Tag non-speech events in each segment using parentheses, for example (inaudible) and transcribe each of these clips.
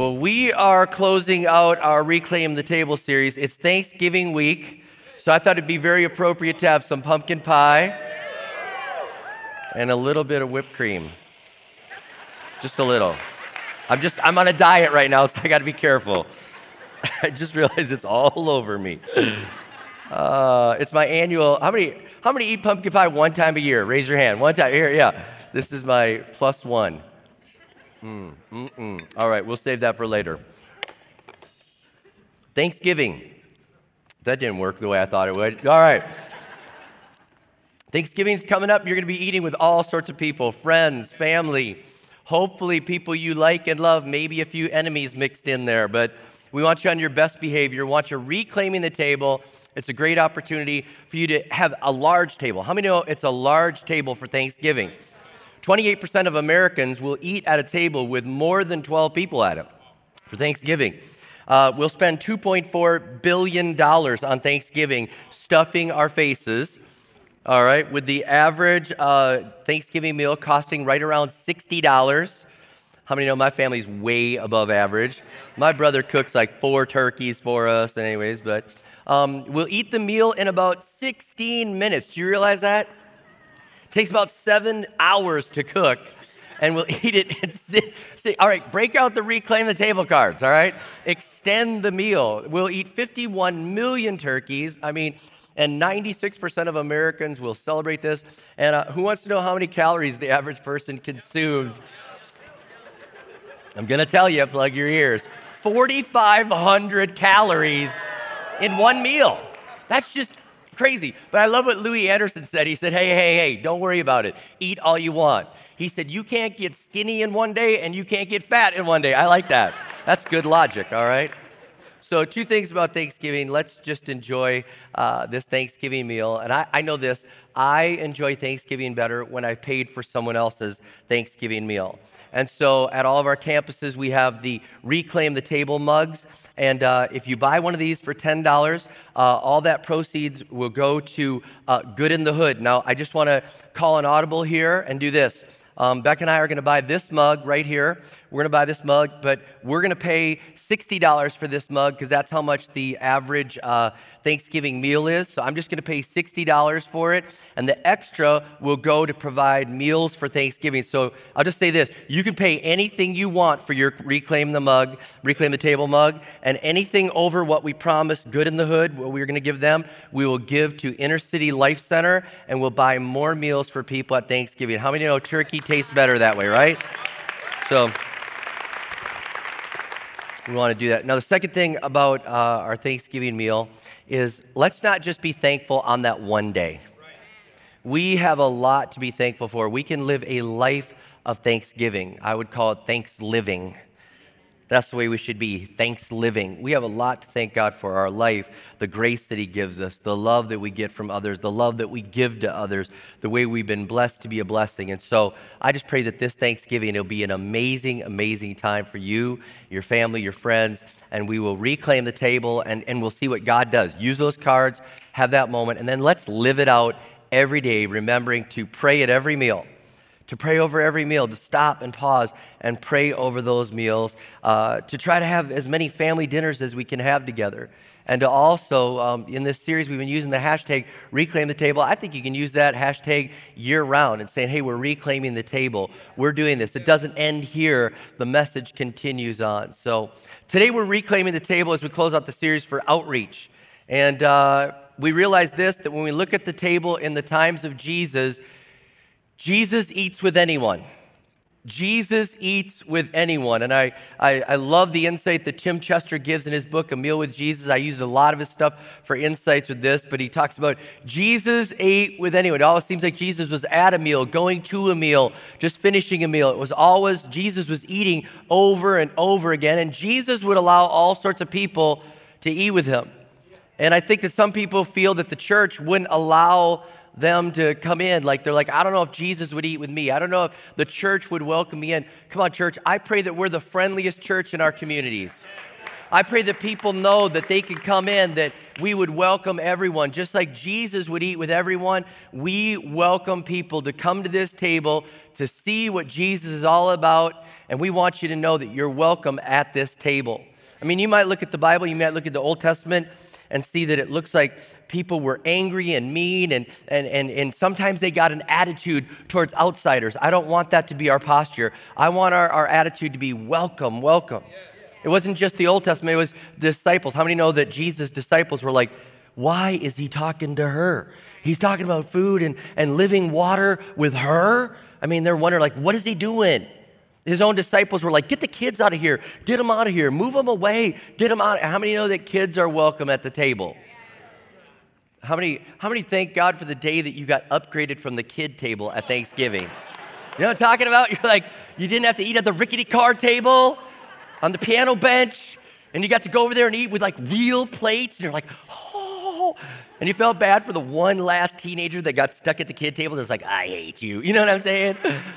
are closing out our Reclaim the Table series. It's Thanksgiving week, so I thought it'd be very appropriate to have some pumpkin pie and a little bit of whipped cream. Just a little. I'm just, I'm on a diet right now, (laughs) so I gotta be careful. (laughs) I just realized it's all over me. Uh, it's my annual, how many, how many eat pumpkin pie one time a year? Raise your hand. One time, here, yeah. This is my plus one. Mm, mm-mm. All right, we'll save that for later. Thanksgiving. That didn't work the way I thought it would. All right. Thanksgiving's coming up. You're going to be eating with all sorts of people friends, family, hopefully people you like and love, maybe a few enemies mixed in there. But we want you on your best behavior. We want you reclaiming the table. It's a great opportunity for you to have a large table. How many know it's a large table for Thanksgiving? 28% of Americans will eat at a table with more than 12 people at it for Thanksgiving. Uh, we'll spend $2.4 billion on Thanksgiving stuffing our faces. All right, with the average uh, Thanksgiving meal costing right around $60. How many know my family's way above average? My brother cooks like four turkeys for us, anyways, but um, we'll eat the meal in about 16 minutes. Do you realize that? Takes about seven hours to cook, and we'll (laughs) eat it. And sit, sit. All right, break out the reclaim the table cards. All right, extend the meal. We'll eat 51 million turkeys. I mean, and 96% of Americans will celebrate this. And uh, who wants to know how many calories the average person consumes? I'm gonna tell you, plug your ears. 4,500 calories in one meal. That's just crazy. But I love what Louie Anderson said. He said, hey, hey, hey, don't worry about it. Eat all you want. He said, you can't get skinny in one day and you can't get fat in one day. I like that. That's good logic, all right? So, two things about Thanksgiving. Let's just enjoy uh, this Thanksgiving meal. And I, I know this I enjoy Thanksgiving better when I've paid for someone else's Thanksgiving meal. And so at all of our campuses, we have the Reclaim the Table mugs. And uh, if you buy one of these for $10, uh, all that proceeds will go to uh, Good in the Hood. Now, I just want to call an audible here and do this. Um, Beck and I are going to buy this mug right here. We're to buy this mug, but we're to pay $60 for this mug because that's how much the average uh, Thanksgiving meal is. So I'm just to pay $60 for it, and the extra will go to provide meals for Thanksgiving. So I'll just say this you can pay anything you want for your Reclaim the Mug, Reclaim the Table mug, and anything over what we promised Good in the Hood, what we going to give them, we will give to Inner City Life Center, and we'll buy more meals for people at Thanksgiving. How many know turkey tastes better that way, right? So, we want to do that. Now, the second thing about uh, our Thanksgiving meal is let's not just be thankful on that one day. We have a lot to be thankful for. We can live a life of thanksgiving. I would call it thanks living. That's the way we should be. Thanks living. We have a lot to thank God for our life, the grace that He gives us, the love that we get from others, the love that we give to others, the way we've been blessed to be a blessing. And so I just pray that this Thanksgiving will be an amazing, amazing time for you, your family, your friends, and we will reclaim the table and, and we'll see what God does. Use those cards, have that moment, and then let's live it out every day, remembering to pray at every meal to pray over every meal, to stop and pause and pray over those meals, uh, to try to have as many family dinners as we can have together. And to also, um, in this series, we've been using the hashtag reclaim the table. I think you can use that hashtag year round and saying, hey, we're reclaiming the table. We're doing this. It doesn't end here, the message continues on. So today we're reclaiming the table as we close out the series for outreach. And uh, we realize this that when we look at the table in the times of Jesus, Jesus eats with anyone. Jesus eats with anyone. And I, I, I, love the insight that Tim Chester gives in his book, A Meal with Jesus. I used a lot of his stuff for insights with this, but he talks about Jesus ate with anyone. It always seems like Jesus was at a meal, going to a meal, just finishing a meal. It was always, Jesus was eating over and over again, and Jesus would allow all sorts of people to eat with him. And I think that some people feel that the church wouldn't allow them to come in. Like they're like, I don't know if Jesus would eat with me. I don't know if the church would welcome me in. Come on, church. I pray that we're the friendliest church in our communities. I pray that people know that they can come in, that we would welcome everyone. Just like Jesus would eat with everyone, we welcome people to come to this table to see what Jesus is all about. And we want you to know that you're welcome at this table. I mean, you might look at the Bible, you might look at the Old Testament and see that it looks like people were angry and mean, and, and, and, and sometimes they got an attitude towards outsiders. I don't want that to be our posture. I want our, our attitude to be welcome, welcome. It wasn't just the Old Testament, it was disciples. How many know that Jesus' disciples were like, why is he talking to her? He's talking about food and, and living water with her. I mean, they're wondering, like, what is he doing? His own disciples were like, get the kids out of here, get them out of here, move them away, get them out. How many know that kids are welcome at the table? How many, how many thank God for the day that you got upgraded from the kid table at Thanksgiving? You know what I'm talking about? You're like, you didn't have to eat at the rickety car table on the piano bench, and you got to go over there and eat with like real plates, and you're like, oh. And you felt bad for the one last teenager that got stuck at the kid table that's like, I hate you. You know what I'm saying?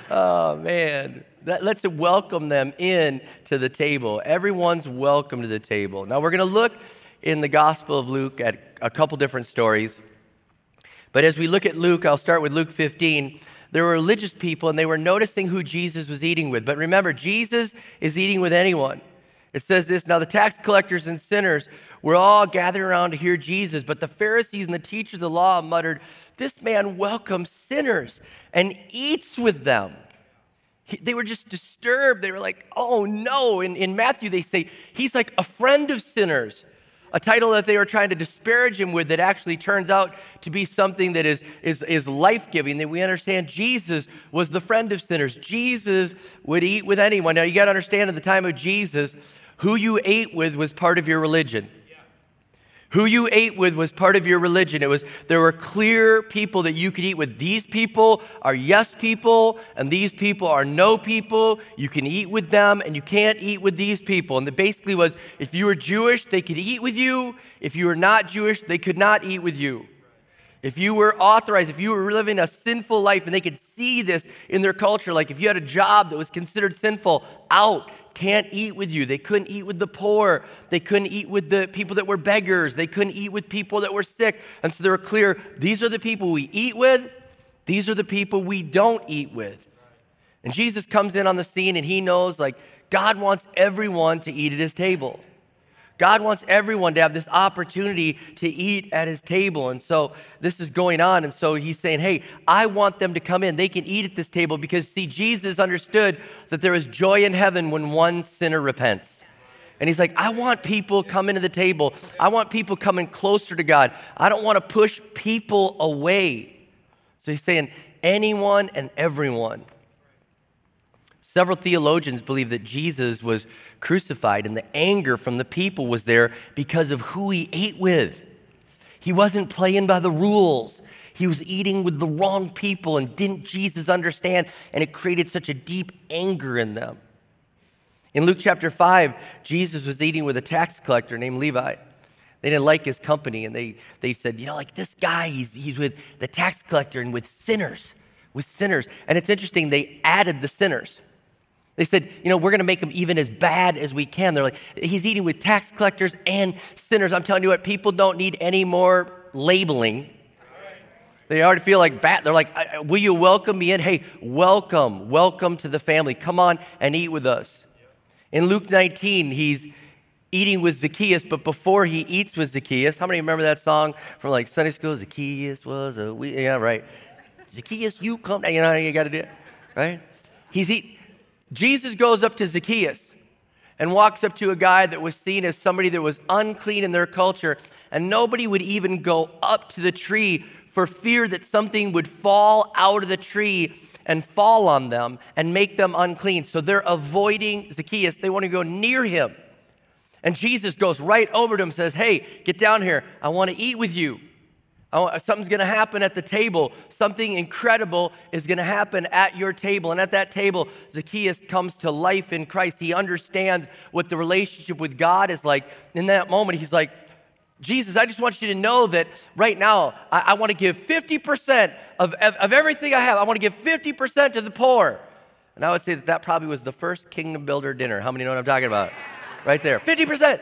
Oh, man. Let's welcome them in to the table. Everyone's welcome to the table. Now, we're going to look in the Gospel of Luke at a couple different stories. But as we look at Luke, I'll start with Luke 15. There were religious people and they were noticing who Jesus was eating with. But remember, Jesus is eating with anyone. It says this Now the tax collectors and sinners were all gathered around to hear Jesus, but the Pharisees and the teachers of the law muttered, This man welcomes sinners and eats with them. They were just disturbed. They were like, Oh no. In, in Matthew, they say, He's like a friend of sinners a title that they were trying to disparage him with that actually turns out to be something that is, is, is life giving, that we understand Jesus was the friend of sinners. Jesus would eat with anyone. Now, you got to understand, at the time of Jesus, who you ate with was part of your religion. Who you ate with was part of your religion. It was there were clear people that you could eat with. These people are yes people, and these people are no people. You can eat with them, and you can't eat with these people. And it basically was if you were Jewish, they could eat with you. If you were not Jewish, they could not eat with you. If you were authorized, if you were living a sinful life, and they could see this in their culture, like if you had a job that was considered sinful, out can't eat with you. They couldn't eat with the poor. They couldn't eat with the people that were beggars. They couldn't eat with people that were sick. And so they were clear these are the people we eat with, these are the people we don't eat with. And Jesus comes in on the scene and he knows, like, God wants everyone to eat at his table. God wants everyone to have this opportunity to eat at his table. And so this is going on. And so he's saying, Hey, I want them to come in. They can eat at this table because, see, Jesus understood that there is joy in heaven when one sinner repents. And he's like, I want people coming to the table. I want people coming closer to God. I don't want to push people away. So he's saying, anyone and everyone. Several theologians believe that Jesus was crucified and the anger from the people was there because of who he ate with. He wasn't playing by the rules. He was eating with the wrong people, and didn't Jesus understand? And it created such a deep anger in them. In Luke chapter 5, Jesus was eating with a tax collector named Levi. They didn't like his company, and they, they said, You know, like this guy, he's, he's with the tax collector and with sinners, with sinners. And it's interesting, they added the sinners. They said, you know, we're going to make him even as bad as we can. They're like, he's eating with tax collectors and sinners. I'm telling you what, people don't need any more labeling. They already feel like bad. They're like, will you welcome me in? Hey, welcome, welcome to the family. Come on and eat with us. In Luke 19, he's eating with Zacchaeus, but before he eats with Zacchaeus, how many remember that song from like Sunday school? Zacchaeus was a, we, yeah, right. Zacchaeus, you come, you know how you got to do it, right? He's eating Jesus goes up to Zacchaeus and walks up to a guy that was seen as somebody that was unclean in their culture, and nobody would even go up to the tree for fear that something would fall out of the tree and fall on them and make them unclean. So they're avoiding Zacchaeus. They want to go near him. And Jesus goes right over to him and says, Hey, get down here. I want to eat with you. Something's to happen at the table. Something incredible is to happen at your table. And at that table, Zacchaeus comes to life in Christ. He understands what the relationship with God is like. In that moment, he's like, Jesus, I just want you to know that right now, I, I want to give 50% of, of, of everything I have. I want to give 50% to the poor. And I would say that that probably was the first kingdom builder dinner. How many know what I'm talking about? Right there. 50%.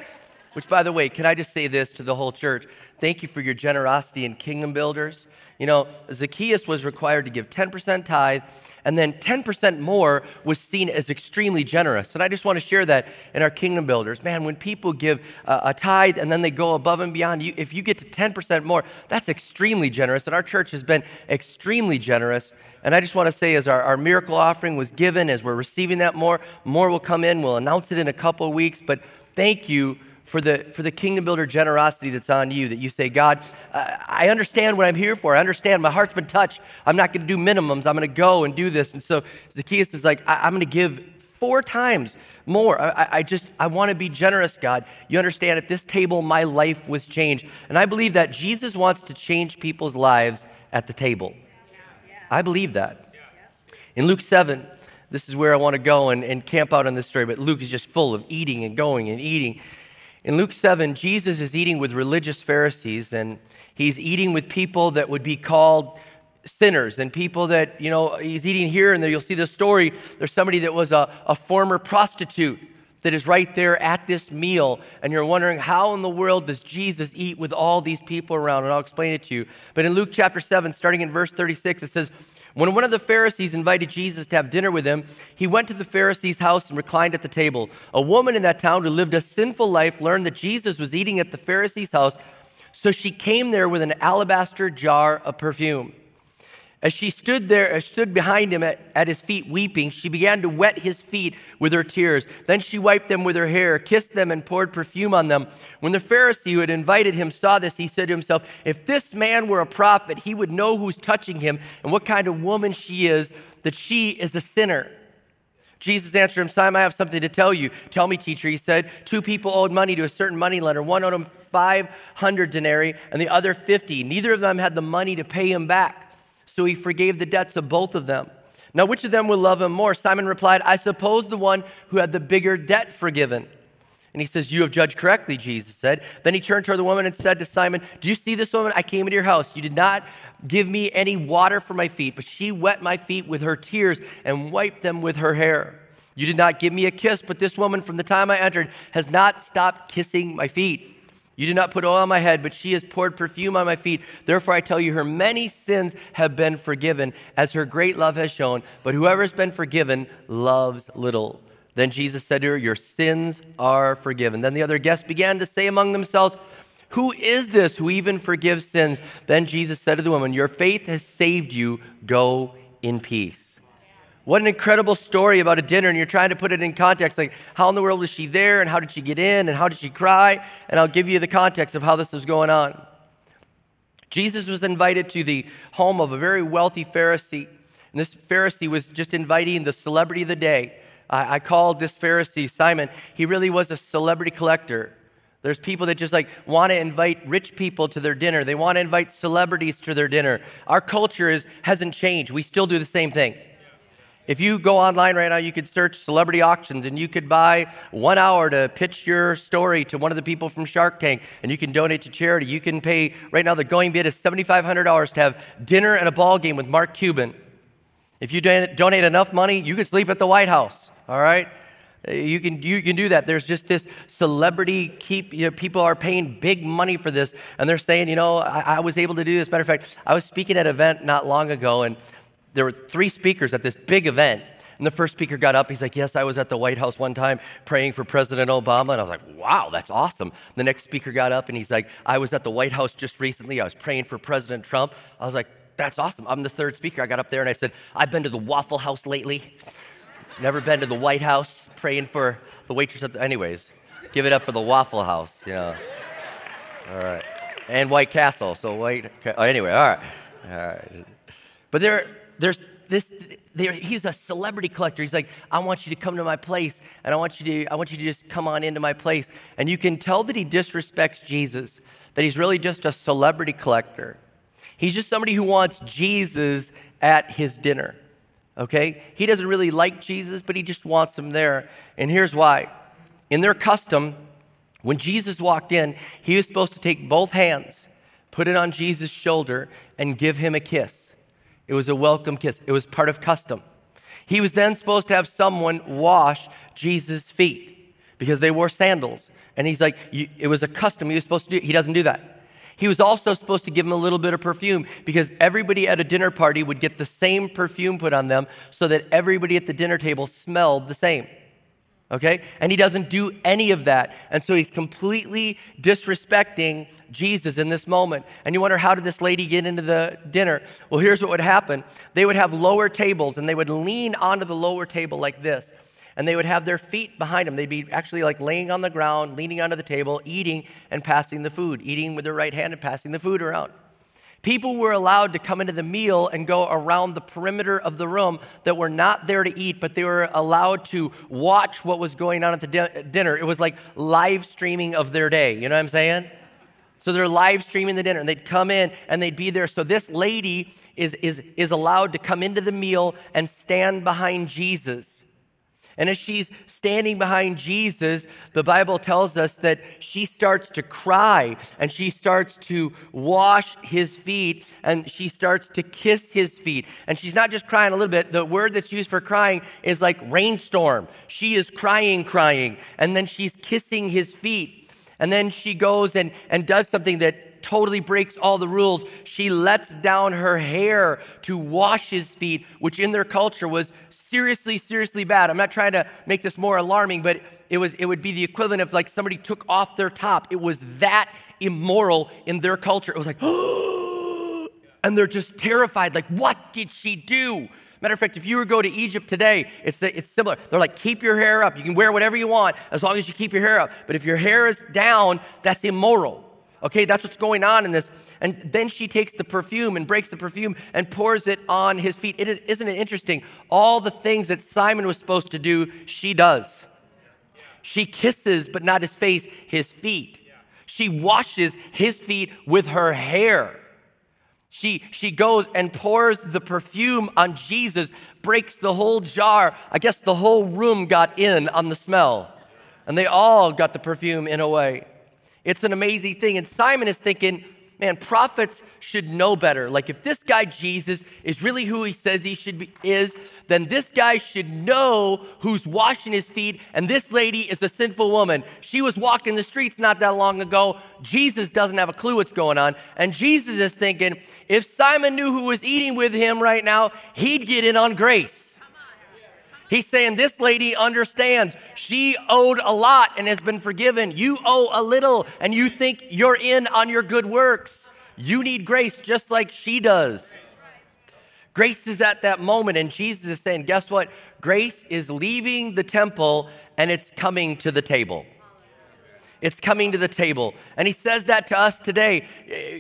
Which, by the way, can I just say this to the whole church? Thank you for your generosity in kingdom builders. You know, Zacchaeus was required to give 10% tithe, and then 10% more was seen as extremely generous. And I just want to share that in our kingdom builders. Man, when people give a tithe and then they go above and beyond, if you get to 10% more, that's extremely generous. And our church has been extremely generous. And I just want to say, as our, our miracle offering was given, as we're receiving that more, more will come in. We'll announce it in a couple of weeks. But thank you for the, for the kingdom builder generosity that's on you that you say, God, I understand what I'm here for. I understand my heart's been touched. I'm not going to do minimums. I'm going to go and do this. And so Zacchaeus is like, I, am going to give four times more. I, I just, I want to be generous, God. You understand, at this table, my life was changed. And I believe that Jesus wants to change people's lives at the table. I believe that. In Luke 7, this is where I want to go and, and camp out on this story, but Luke is just full of eating and going and eating. In Luke 7, Jesus is eating with religious Pharisees, and he's eating with people that would be called sinners and people that, you know, he's eating here, and there you'll see the story. There's somebody that was a, a former prostitute that is right there at this meal, and you're wondering, how in the world does Jesus eat with all these people around? And I'll explain it to you. But in Luke chapter 7, starting in verse 36, it says, when one of the Pharisees invited Jesus to have dinner with him, he went to the Pharisee's house and reclined at the table. A woman in that town who lived a sinful life learned that Jesus was eating at the Pharisee's house, so she came there with an alabaster jar of perfume. As she stood there, stood behind him at, at, his feet weeping, she began to wet his feet with her tears. Then she wiped them with her hair, kissed them, and poured perfume on them. When the Pharisee who had invited him saw this, he said to himself, If this man were a prophet, he would know who's touching him and what kind of woman she is, that she is a sinner. Jesus answered him, Simon, I have something to tell you. Tell me, teacher, he said. Two people owed money to a certain moneylender. One owed him 500 denarii and the other 50. Neither of them had the money to pay him back. So he forgave the debts of both of them. Now, which of them will love him more? Simon replied, I suppose the one who had the bigger debt forgiven. And he says, You have judged correctly, Jesus said. Then he turned toward the woman and said to Simon, Do you see this woman? I came into your house. You did not give me any water for my feet, but she wet my feet with her tears and wiped them with her hair. You did not give me a kiss, but this woman from the time I entered has not stopped kissing my feet. You did not put oil on my head, but she has poured perfume on my feet. Therefore, I tell you, her many sins have been forgiven, as her great love has shown. But whoever has been forgiven loves little. Then Jesus said to her, Your sins are forgiven. Then the other guests began to say among themselves, Who is this who even forgives sins? Then Jesus said to the woman, Your faith has saved you. Go in peace. What an incredible story about a dinner, and you're trying to put it in context like, how in the world was she there, and how did she get in, and how did she cry? And I'll give you the context of how this is going on. Jesus was invited to the home of a very wealthy Pharisee, and this Pharisee was just inviting the celebrity of the day. I, I called this Pharisee Simon. He really was a celebrity collector. There's people that just like want to invite rich people to their dinner. They want to invite celebrities to their dinner. Our culture is, hasn't changed. We still do the same thing. If you go online right now, you could search celebrity auctions and you could buy one hour to pitch your story to one of the people from Shark Tank and you can donate to charity. You can pay, right now, the going bid is $7,500 to have dinner and a ball game with Mark Cuban. If you donate enough money, you can sleep at the White House, all right? You can, you can do that. There's just this celebrity keep, you know, people are paying big money for this, and they're saying, you know, I, I was able to do this. Matter of fact, I was speaking at an event not long ago, and there were three speakers at this big event. And the first speaker got up. He's like, Yes, I was at the White House one time praying for President Obama. And I was like, Wow, that's awesome. The next speaker got up and he's like, I was at the White House just recently. I was praying for President Trump. I was like, That's awesome. I'm the third speaker. I got up there and I said, I've been to the Waffle House lately. Never been to the White House praying for the waitress at the. Anyways, give it up for the Waffle House, know. All right. And White Castle. So, White. Anyway, all right. All right. But there, there's this there, he's a celebrity collector. He's like i want you to come to my place and i want you to i want you to just come on into my place. And you can tell that he disrespects jesus that he's really just a celebrity collector. He's just somebody who wants jesus at his dinner okay? He doesn't really like jesus but he just wants him there. And here's why. In their custom when jesus walked in he was supposed to take both hands put it on jesus shoulder and give him a kiss it was a welcome kiss, it was part of custom. He was then supposed to have someone wash Jesus' feet because they wore sandals. And he's like, it was a custom he was supposed to do. He doesn't do that. He was also supposed to give him a little bit of perfume because everybody at a dinner party would get the same perfume put on them so that everybody at the dinner table smelled the same. Okay? And he doesn't do any of that. And so he's completely disrespecting Jesus in this moment. And you wonder, how did this lady get into the dinner? Well, here's what would happen they would have lower tables and they would lean onto the lower table like this and they would have their feet behind them. They'd be actually like laying on the ground, leaning onto the table, eating and passing the food, eating with their right hand and passing the food around. People were allowed to come into the meal and go around the perimeter of the room that were not there to eat, but they were allowed to watch what was going on at the di- dinner. It was like live streaming of their day. You know what I'm saying? So they're live streaming the dinner and they'd come in and they'd be there. So this lady is, is, is allowed to come into the meal and stand behind Jesus. And as she's standing behind Jesus, the Bible tells us that she starts to cry and she starts to wash his feet and she starts to kiss his feet. And she's not just crying a little bit, the word that's used for crying is like rainstorm. She is crying, crying, and then she's kissing his feet. And then she goes and, and does something that totally breaks all the rules. She lets down her hair to wash his feet, which in their culture was seriously, seriously bad. I'm not trying to make this more alarming, but it was it would be the equivalent of like somebody took off their top. It was that immoral in their culture. It was like, (gasps) and they're just terrified. Like, what did she do? Matter of fact, if you were to go to Egypt today, it's, that it's similar. They're like, keep your hair up. You can wear whatever you want as long as you keep your hair up. But if your hair is down, that's immoral. Okay, that's what's going on in this. And then she takes the perfume and breaks the perfume and pours it on his feet. It, isn't it interesting? All the things that Simon was supposed to do, she does. She kisses, but not his face, his feet. She washes his feet with her hair. She, she goes and pours the perfume on Jesus, breaks the whole jar. I guess the whole room got in on the smell. And they all got the perfume in a way. It's an amazing thing. And Simon is thinking, man, prophets should know better. Like if this guy Jesus is really who he says he should be is, then this guy should know who's washing his feet. And this lady is a sinful woman. She was walking the streets not that long ago. Jesus doesn't have a clue what's going on. And Jesus is thinking, if Simon knew who was eating with him right now, he'd get in on grace. He's saying this lady understands she owed a lot and has been forgiven. You owe a little and you think you're in on your good works. You need grace just like she does. Grace is at that moment, and Jesus is saying, Guess what? Grace is leaving the temple and it's coming to the table. It's coming to the table. And he says that to us today.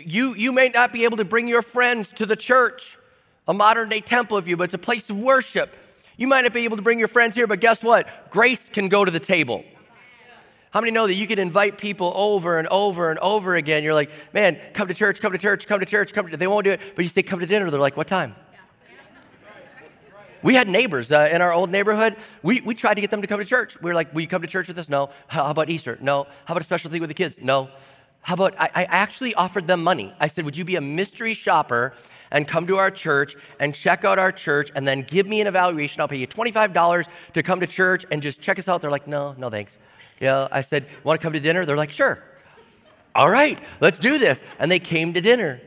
You, you may not be able to bring your friends to the church, a modern day temple of you, but it's a place of worship. You might not be able to bring your friends here, but guess what? Grace can go to the table. How many know that you can invite people over and over and over again? You're like, man, come to church, come to church, come to church, come to. They won't do it, but you say, come to dinner. They're like, what time? We had neighbors uh, in our old neighborhood. We, we tried to get them to come to church. We were like, will you come to church with us? No. How, how about Easter? No. How about a special thing with the kids? No. How about, I, I actually offered them money. I said, would you be a mystery shopper and come to our church and check out our church and then give me an evaluation. I'll pay you $25 to come to church and just check us out. They're like, no, no thanks. You know, I said, want to come to dinner? They're like, sure. All right, let's do this. And they came to dinner.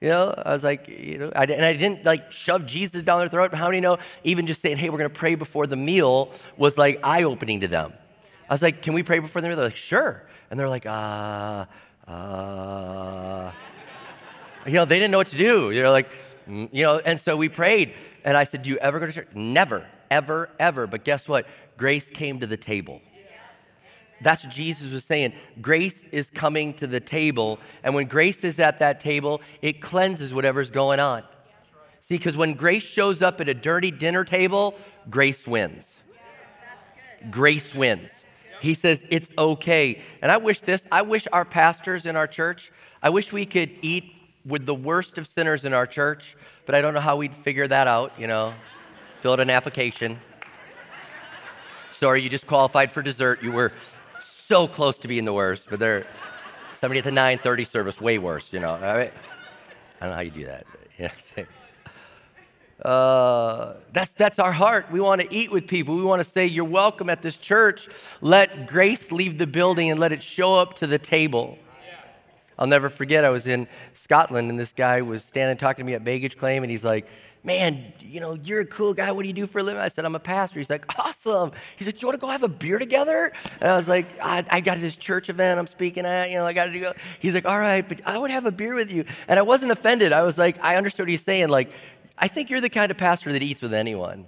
You know, I was like, you know, I, and I didn't like shove Jesus down their throat. How many know even just saying, hey, we're going to pray before the meal was like eye opening to them? I was like, can we pray before the meal? They're like, sure. And they're like, uh, uh, you know, they didn't know what to do. You know, like, mm, you know, and so we prayed. And I said, Do you ever go to church? Never, ever, ever. But guess what? Grace came to the table. That's what Jesus was saying. Grace is coming to the table. And when grace is at that table, it cleanses whatever's going on. See, because when grace shows up at a dirty dinner table, grace wins. Grace wins. He says it's okay. And I wish this, I wish our pastors in our church, I wish we could eat with the worst of sinners in our church, but I don't know how we'd figure that out, you know. Fill out an application. Sorry, you just qualified for dessert. You were so close to being the worst, but they're somebody at the 9:30 service way worse, you know. I don't know how you do that. Uh, that's, that's our heart. We want to eat with people. We want to say, You're welcome at this church. Let grace leave the building and let it show up to the table. I'll never forget, I was in Scotland and this guy was standing talking to me at baggage claim and he's like, Man, you know, you're a cool guy. What do you do for a living? I said, I'm a pastor. He's like, Awesome. He's like, Do you want to go have a beer together? And I was like, I, I got this church event I'm speaking at. You know, I got to go. He's like, All right, but I would have a beer with you. And I wasn't offended. I was like, I understood what he's saying. Like, I think you're the kind of pastor that eats with anyone.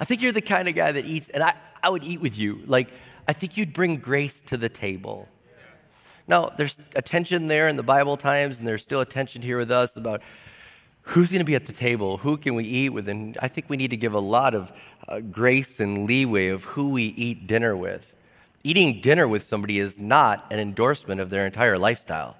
I think you're the kind of guy that eats, and I, I would eat with you. Like, I think you'd bring grace to the table. Now, there's a tension there in the Bible times, and there's still a tension here with us about who's going to be at the table, who can we eat with, and I think we need to give a lot of uh, grace and leeway of who we eat dinner with. Eating dinner with somebody is not an endorsement of their entire lifestyle,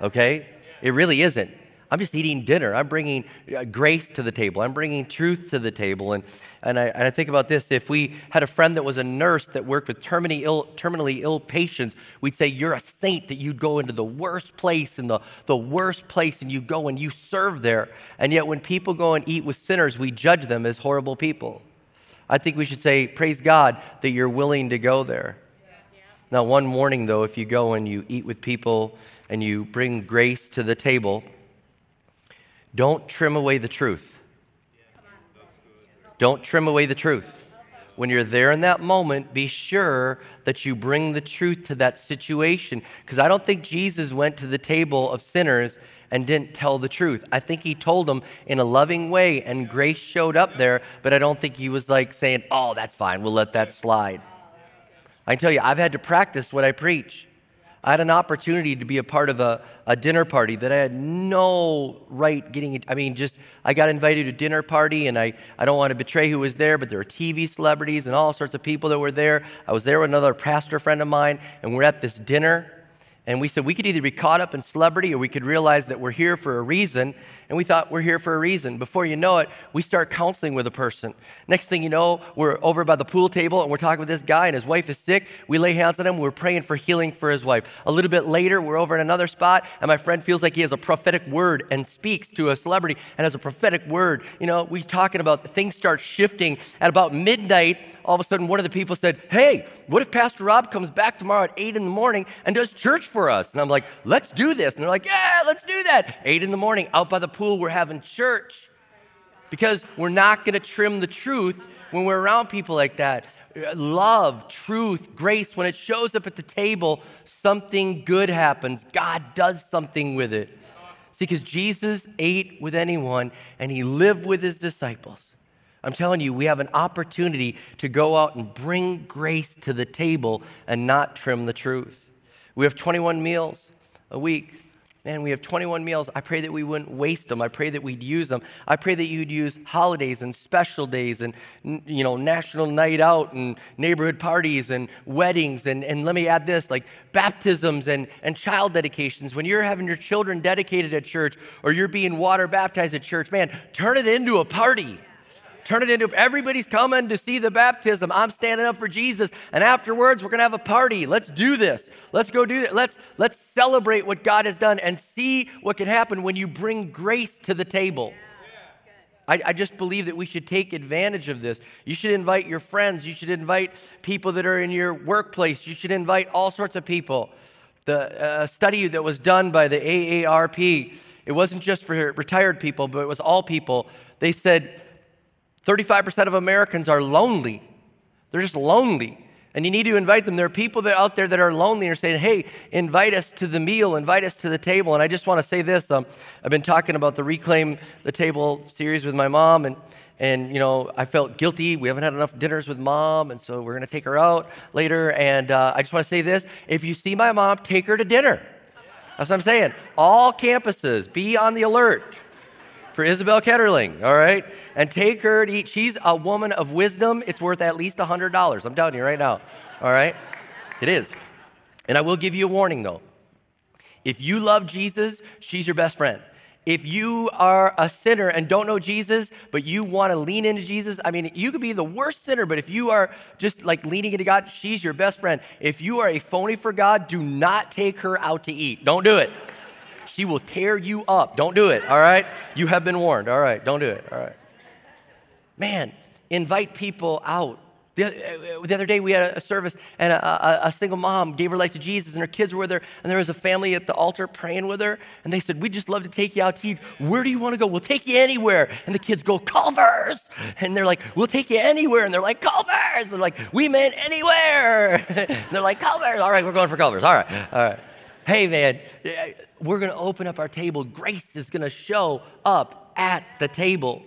okay? It really isn't. I'm just eating dinner. I'm bringing uh, grace to the table. I'm bringing truth to the table. And, and, I, and I think about this if we had a friend that was a nurse that worked with terminally ill, terminally Ill patients, we'd say, You're a saint that you'd go into the worst place and the, the worst place and you go and you serve there. And yet, when people go and eat with sinners, we judge them as horrible people. I think we should say, Praise God that you're willing to go there. Now, one morning, though, if you go and you eat with people and you bring grace to the table, don't trim away the truth. Don't trim away the truth. When you're there in that moment, be sure that you bring the truth to that situation. Because I don't think Jesus went to the table of sinners and didn't tell the truth. I think he told them in a loving way, and grace showed up there, but I don't think he was like saying, Oh, that's fine, we'll let that slide. I tell you, I've had to practice what I preach. I had an opportunity to be a part of a, a dinner party that I had no right getting. I mean, just I got invited to a dinner party, and I, I don't want to betray who was there, but there were TV celebrities and all sorts of people that were there. I was there with another pastor friend of mine, and we're at this dinner. And we said we could either be caught up in celebrity or we could realize that we're here for a reason and we thought we're here for a reason. Before you know it, we start counseling with a person. Next thing you know, we're over by the pool table and we're talking with this guy, and his wife is sick. We lay hands on him, we're praying for healing for his wife. A little bit later, we're over in another spot, and my friend feels like he has a prophetic word and speaks to a celebrity and has a prophetic word. You know, we're talking about things start shifting. At about midnight, all of a sudden, one of the people said, Hey, what if Pastor Rob comes back tomorrow at 8 in the morning and does church for us? And I'm like, Let's do this. And they're like, Yeah, let's do that. 8 in the morning, out by the pool pool, we're having church. Because we're not going to trim the truth when we're around people like that. Love, truth, grace, when it shows up at the table, something good happens. God does something with it. See, because Jesus ate with anyone and he lived with his disciples. I'm telling you, we have an opportunity to go out and bring grace to the table and not trim the truth. We have 21 meals a week. Man, we have 21 meals. I pray that we wouldn't waste them. I pray that we'd use them. I pray that you'd use holidays and special days and, you know, national night out and neighborhood parties and weddings. And, and let me add this like baptisms and, and child dedications. When you're having your children dedicated at church or you're being water baptized at church, man, turn it into a party. Turn it into everybody's coming to see the baptism. I'm standing up for Jesus. And afterwards, we're going to have a party. Let's do this. Let's go do it. Let's, let's celebrate what God has done and see what can happen when you bring grace to the table. I, I, just believe that we should take advantage of this. You should invite your friends. You should invite people that are in your workplace. You should invite all sorts of people. The uh, study that was done by the AARP, it wasn't just for retired people, but it was all people. They said 35% of Americans are lonely. They're just lonely. And you need to invite them. There are people that out there that are lonely and are saying, hey, invite us to the meal, invite us to the table. And I just want to say this. Um, I've been talking about the Reclaim the Table series with my mom, and, and, you know, I felt guilty. We haven't had enough dinners with mom, and so we're going to take her out later. And uh, I just want to say this if you see my mom, take her to dinner. That's what I'm saying. All campuses, be on the alert for Isabel Ketterling, all right? And take her to eat. She's a woman of wisdom. It's worth at least $100. I'm telling you right now, all right? It is. And I will give you a warning though. If you love Jesus, she's your best friend. If you are a sinner and don't know Jesus, but you want to lean into Jesus, I mean, you could be the worst sinner, but if you are just like leaning into God, she's your best friend. If you are a phony for God, do not take her out to eat. Don't do it. She will tear you up. Don't do it, all right? You have been warned, all right? Don't do it, all right? Man, invite people out. The, uh, the, other day, we had a service, and a, a, a, single mom gave her life to Jesus, and her kids were with her, and there was a family at the altar praying with her, and they said, We'd just love to take you out to eat. Where do you want to go? We'll take you anywhere. And the kids go, Culver's. And they're like, We'll take you anywhere. And they're like, Culver's. They're like, We meant anywhere. (laughs) they're like, Culver's. All right, we're going for Culver's. All right, all right. Hey, man, we're to open up our table. Grace is to show up at the table.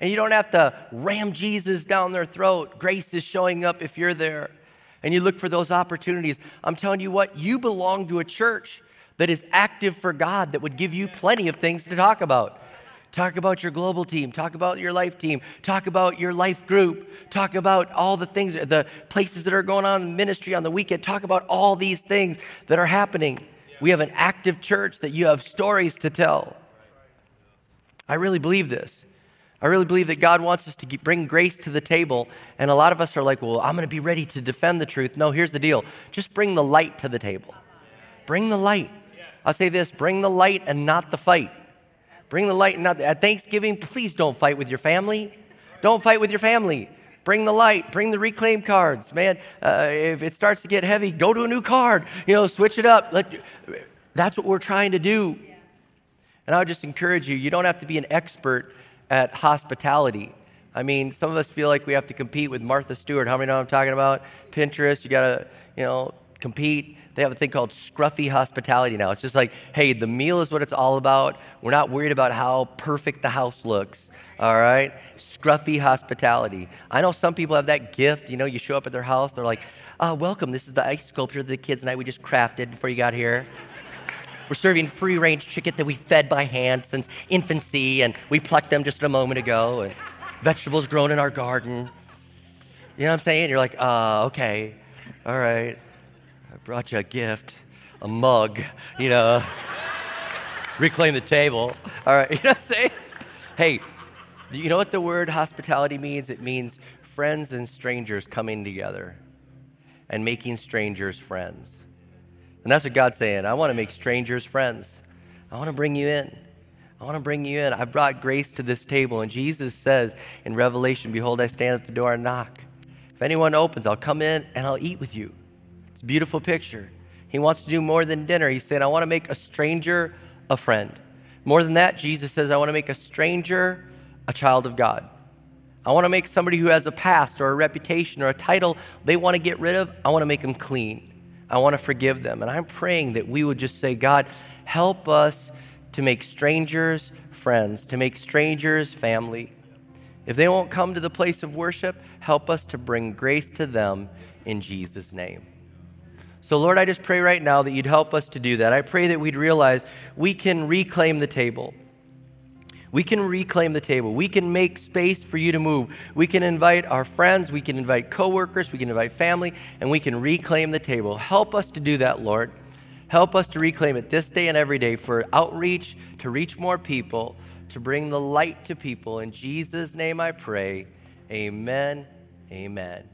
And you don't have to ram Jesus down their throat. Grace is showing up if you're there. And you look for those opportunities. I'm telling you what, you belong to a church that is active for God that would give you plenty of things to talk about. Talk about your global team. Talk about your life team. Talk about your life group. Talk about all the things, the places that are going on in ministry on the weekend. Talk about all these things that are happening. We have an active church that you have stories to tell. I really believe this. I really believe that God wants us to bring grace to the table. And a lot of us are like, well, I'm going to be ready to defend the truth. No, here's the deal just bring the light to the table. Bring the light. I'll say this bring the light and not the fight. Bring the light not at Thanksgiving, please don't fight with your family. Don't fight with your family. Bring the light, bring the reclaim cards. Man, uh, if it starts to get heavy, go to a new card. You know, switch it up. Let, that's what we're trying to do. And I would just encourage you, you don't have to be an expert at hospitality. I mean, some of us feel like we have to compete with Martha Stewart. How many know I'm talking about? Pinterest, you got to, you know, compete. They have a thing called scruffy hospitality now. It's just like, hey, the meal is what it's all about. We're not worried about how perfect the house looks. All right? Scruffy hospitality. I know some people have that gift. You know, you show up at their house, they're like, uh, welcome. This is the ice sculpture the kids and I we just crafted before you got here. (laughs) We're serving free range chicken that we fed by hand since infancy, and we plucked them just a moment ago, and vegetables grown in our garden. You know what I'm saying? You're like, uh, okay, all right. Brought you a gift, a mug, you know. Reclaim the table. All right, (laughs) you know what I'm saying? Hey, you know what the word hospitality means? It means friends and strangers coming together and making strangers friends. And that's what God's saying. I want to make strangers friends. I want to bring you in. I want to bring you in. I brought grace to this table. And Jesus says in Revelation, Behold, I stand at the door and knock. If anyone opens, I'll come in and I'll eat with you. Beautiful picture. He wants to do more than dinner. He's saying, I want to make a stranger a friend. More than that, Jesus says, I want to make a stranger a child of God. I want to make somebody who has a past or a reputation or a title they want to get rid of, I want to make them clean. I want to forgive them. And I'm praying that we would just say, God, help us to make strangers friends, to make strangers family. If they won't come to the place of worship, help us to bring grace to them in Jesus' name. So, Lord, I just pray right now that you'd help us to do that. I pray that we'd realize we can reclaim the table. We can reclaim the table. We can make space for you to move. We can invite our friends, we can invite coworkers, we can invite family, and we can reclaim the table. Help us to do that, Lord. Help us to reclaim it this day and every day for outreach, to reach more people, to bring the light to people. In Jesus' name I pray. Amen. Amen.